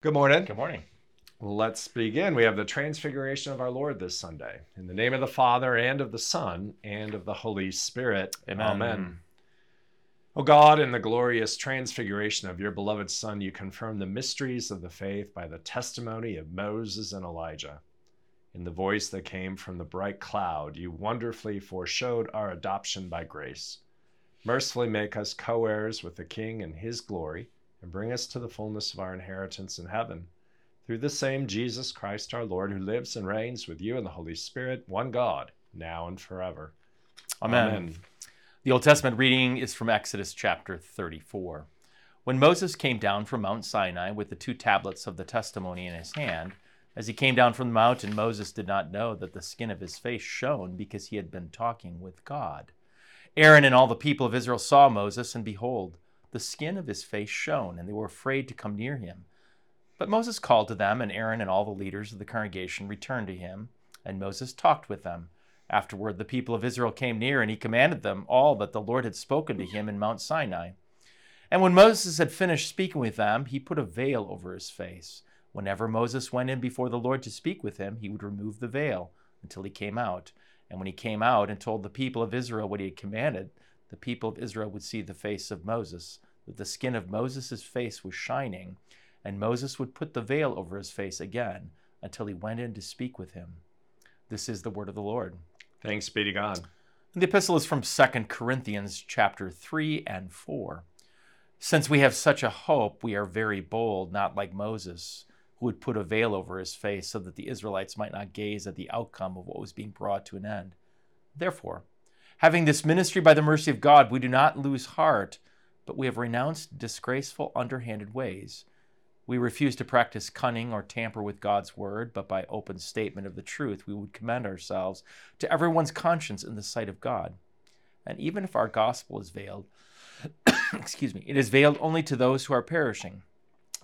Good morning. Good morning. Let's begin. We have the transfiguration of our Lord this Sunday. In the name of the Father, and of the Son, and of the Holy Spirit. Amen. Amen. O God, in the glorious transfiguration of your beloved Son, you confirm the mysteries of the faith by the testimony of Moses and Elijah. In the voice that came from the bright cloud, you wonderfully foreshowed our adoption by grace. Mercifully make us co heirs with the King in his glory and bring us to the fullness of our inheritance in heaven. Through the same Jesus Christ our Lord, who lives and reigns with you in the Holy Spirit, one God, now and forever. Amen. The Old Testament reading is from Exodus chapter 34. When Moses came down from Mount Sinai with the two tablets of the testimony in his hand, as he came down from the mountain, Moses did not know that the skin of his face shone because he had been talking with God. Aaron and all the people of Israel saw Moses, and behold, the skin of his face shone, and they were afraid to come near him. But Moses called to them, and Aaron and all the leaders of the congregation returned to him, and Moses talked with them. Afterward, the people of Israel came near, and he commanded them all that the Lord had spoken to him in Mount Sinai. And when Moses had finished speaking with them, he put a veil over his face. Whenever Moses went in before the Lord to speak with him, he would remove the veil until he came out. And when he came out and told the people of Israel what he had commanded, the people of Israel would see the face of Moses, that the skin of Moses' face was shining, and Moses would put the veil over his face again until he went in to speak with him. This is the word of the Lord. Thanks be to God. The epistle is from 2 Corinthians chapter 3 and 4. Since we have such a hope, we are very bold, not like Moses, who would put a veil over his face so that the Israelites might not gaze at the outcome of what was being brought to an end. Therefore, Having this ministry by the mercy of God, we do not lose heart, but we have renounced disgraceful, underhanded ways. We refuse to practice cunning or tamper with God's word, but by open statement of the truth, we would commend ourselves to everyone's conscience in the sight of God. And even if our gospel is veiled, excuse me, it is veiled only to those who are perishing.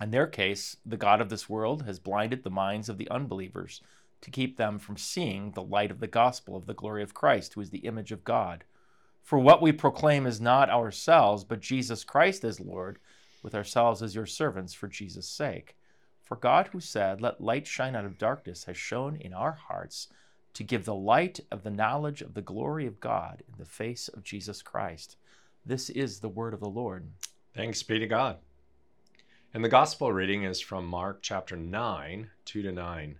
In their case, the God of this world has blinded the minds of the unbelievers to keep them from seeing the light of the gospel of the glory of Christ, who is the image of God. For what we proclaim is not ourselves, but Jesus Christ as Lord, with ourselves as your servants for Jesus' sake. For God, who said, Let light shine out of darkness, has shone in our hearts to give the light of the knowledge of the glory of God in the face of Jesus Christ. This is the word of the Lord. Thanks be to God. And the gospel reading is from Mark chapter 9, 2 to 9.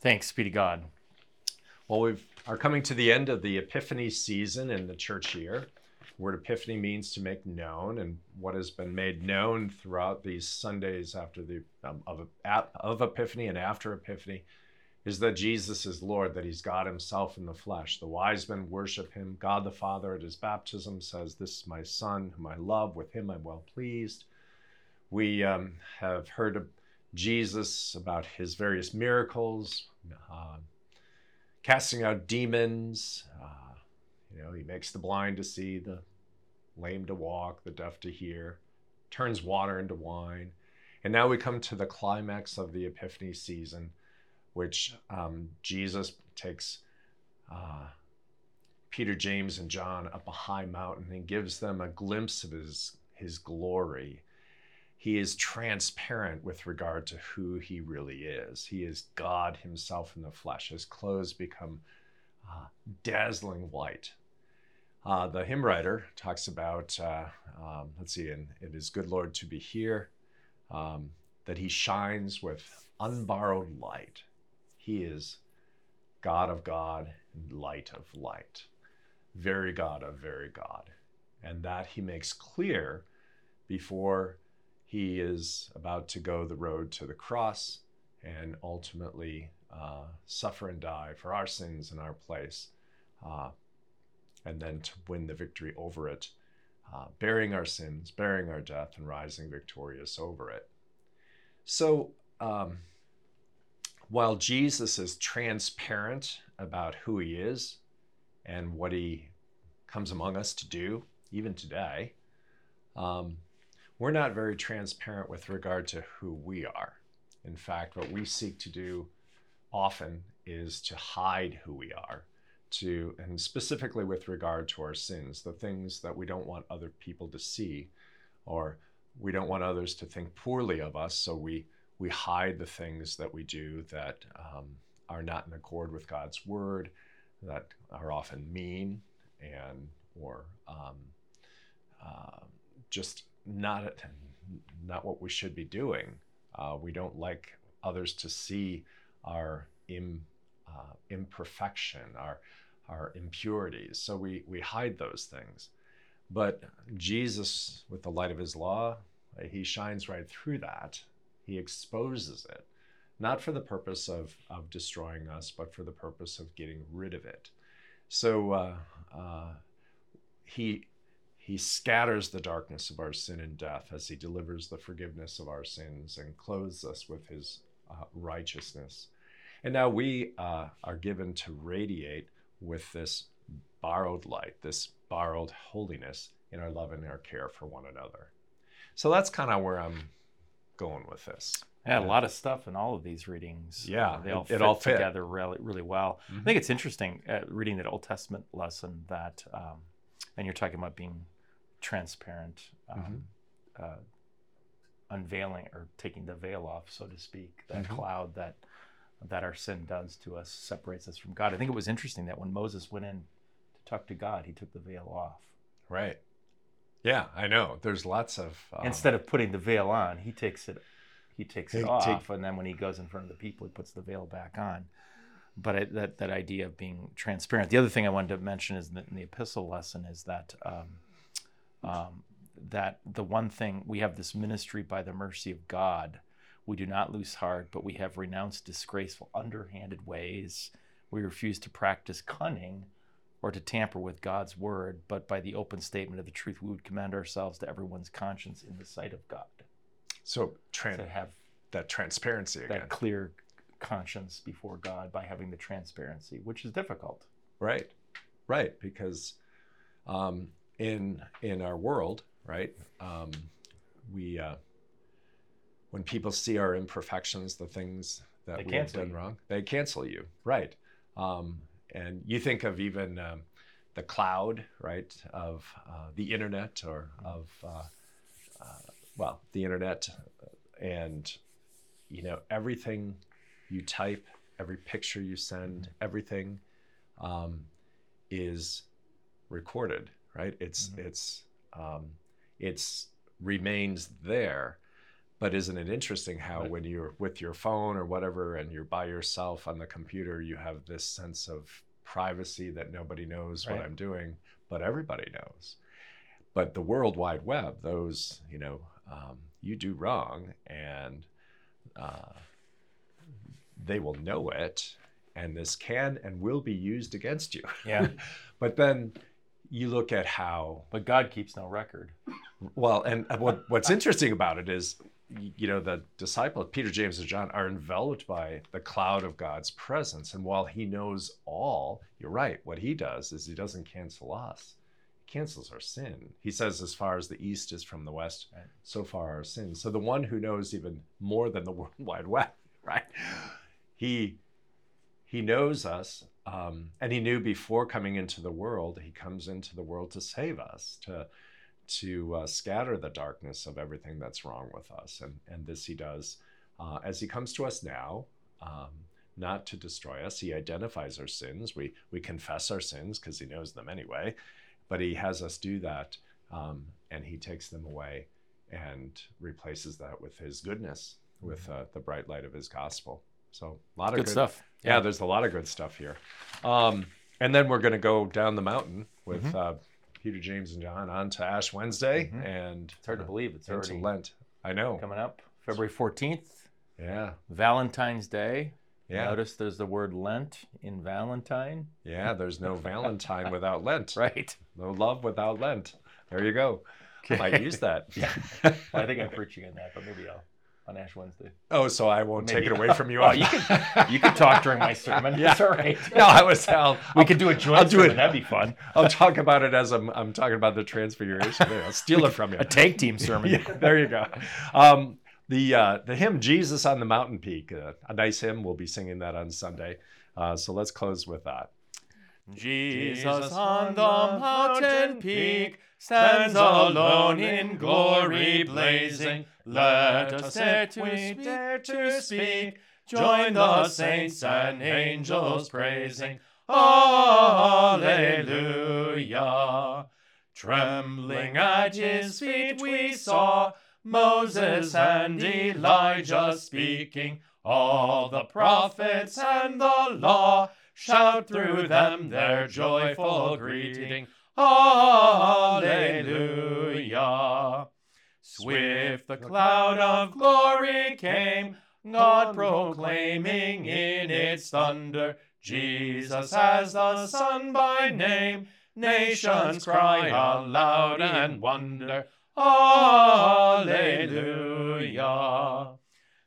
Thanks be to God. Well, we are coming to the end of the Epiphany season in the church year. Word Epiphany means to make known, and what has been made known throughout these Sundays after the um, of, of Epiphany and after Epiphany is that Jesus is Lord, that He's God Himself in the flesh. The wise men worship Him. God the Father at His baptism says, "This is my Son, whom I love. With Him I'm well pleased." We um, have heard Jesus, about his various miracles, uh, casting out demons. Uh, you know, he makes the blind to see, the lame to walk, the deaf to hear, turns water into wine. And now we come to the climax of the Epiphany season, which um, Jesus takes uh, Peter, James, and John up a high mountain and gives them a glimpse of his, his glory he is transparent with regard to who he really is. He is God himself in the flesh. His clothes become uh, dazzling white. Uh, the hymn writer talks about, uh, um, let's see, and it is good, Lord, to be here. Um, that he shines with unborrowed light. He is God of God and light of light, very God of very God. And that he makes clear before he is about to go the road to the cross and ultimately uh, suffer and die for our sins in our place, uh, and then to win the victory over it, uh, bearing our sins, bearing our death, and rising victorious over it. So, um, while Jesus is transparent about who he is and what he comes among us to do, even today, um, we're not very transparent with regard to who we are. In fact, what we seek to do often is to hide who we are, to and specifically with regard to our sins, the things that we don't want other people to see, or we don't want others to think poorly of us, so we we hide the things that we do that um, are not in accord with God's word, that are often mean and or um, uh, just not not what we should be doing. Uh, we don't like others to see our Im, uh, imperfection, our our impurities. So we we hide those things. But Jesus, with the light of His law, He shines right through that. He exposes it, not for the purpose of of destroying us, but for the purpose of getting rid of it. So uh, uh He he scatters the darkness of our sin and death as he delivers the forgiveness of our sins and clothes us with his uh, righteousness. And now we uh, are given to radiate with this borrowed light, this borrowed holiness in our love and our care for one another. So that's kind of where I'm going with this. Yeah, a lot of stuff in all of these readings. Yeah, uh, they all it, fit it all fit. together really, really well. Mm-hmm. I think it's interesting uh, reading that Old Testament lesson that, um, and you're talking about being transparent, um, mm-hmm. uh, unveiling or taking the veil off, so to speak, that mm-hmm. cloud that that our sin does to us separates us from God. I think it was interesting that when Moses went in to talk to God, he took the veil off. Right. Yeah, I know. There's lots of um, instead of putting the veil on, he takes it he takes it off, take, and then when he goes in front of the people, he puts the veil back on. But I, that that idea of being transparent. The other thing I wanted to mention is that in the epistle lesson is that um, um, that the one thing we have this ministry by the mercy of God. We do not lose heart, but we have renounced disgraceful, underhanded ways. We refuse to practice cunning or to tamper with God's word, but by the open statement of the truth, we would commend ourselves to everyone's conscience in the sight of God. So, tran- to have that transparency again. That clear conscience before God by having the transparency, which is difficult. Right, right, because um, in in our world, right? Um, we uh, when people see our imperfections, the things that they we have done you. wrong, they cancel you, right? Um, and you think of even um, the cloud, right, of uh, the internet or of uh, uh well, the internet, and you know everything you type, every picture you send, everything um, is recorded right? It's mm-hmm. it's um, it's remains there. But isn't it interesting how right. when you're with your phone or whatever and you're by yourself on the computer, you have this sense of privacy that nobody knows right. what I'm doing, but everybody knows. But the World Wide Web, those, you know, um, you do wrong and uh, they will know it and this can and will be used against you. Yeah. but then you look at how but god keeps no record. Well and what, what's interesting about it is you know the disciples peter james and john are enveloped by the cloud of god's presence. And while he knows all you're right what he does is he doesn't cancel us. He cancels our sin. He says as far as the east is from the west right. so far our sins so the one who knows even more than the world wide web right? He he knows us um, and he knew before coming into the world, he comes into the world to save us, to to uh, scatter the darkness of everything that's wrong with us. And, and this he does uh, as he comes to us now, um, not to destroy us. He identifies our sins. We, we confess our sins because he knows them anyway, but he has us do that um, and he takes them away and replaces that with his goodness with uh, the bright light of his gospel. So a lot of Good good, stuff. Yeah, there's a lot of good stuff here. Um, and then we're going to go down the mountain with Mm-hmm. uh, Peter, James, and John on to Ash Wednesday Mhm. and It's hard to believe it's into already Lent. I know. coming up. February 14th, Yeah, Valentine's Day. yeah, Notice there's the word Lent in Valentine. yeah. There's no Valentine without Lent. Right. No love without Lent. There you go. I might use that. Yeah. I think I'm preaching on that, but maybe I'll on Ash Wednesday. Oh, so I won't take it away from you. Oh, you can you can talk during my sermon. Yeah. It's all right. no, I was. I'll, We could do a joint I'll do sermon. it. That'd be fun. I'll talk about it as I'm, I'm talking about the transfiguration. I'll steal it from you. A tag team sermon. Yeah, there you go. Um, the uh, the hymn "Jesus on the Mountain Peak," uh, a nice hymn. We'll be singing that on Sunday. Uh, so let's close with that. Jesus on the mountain peak stands alone in glory blazing. Let us dare we dare to speak. Join the saints and angels praising. Alleluia. Trembling at his feet we saw Moses and Elijah speaking. All the prophets and the law shout through them their joyful greeting. Alleluia. Swift the cloud of glory came, God proclaiming in its thunder, Jesus as the Son by name. Nations cry aloud and wonder, Alleluia.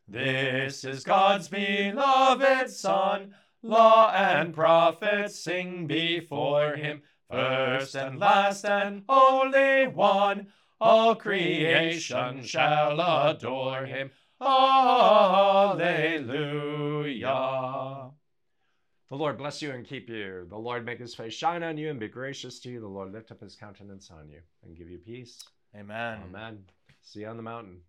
This is God's beloved Son. Law and prophets sing before him, first and last and only one. All creation shall adore him. Alleluia. The Lord bless you and keep you. The Lord make his face shine on you and be gracious to you. The Lord lift up his countenance on you and give you peace. Amen. Amen. See you on the mountain.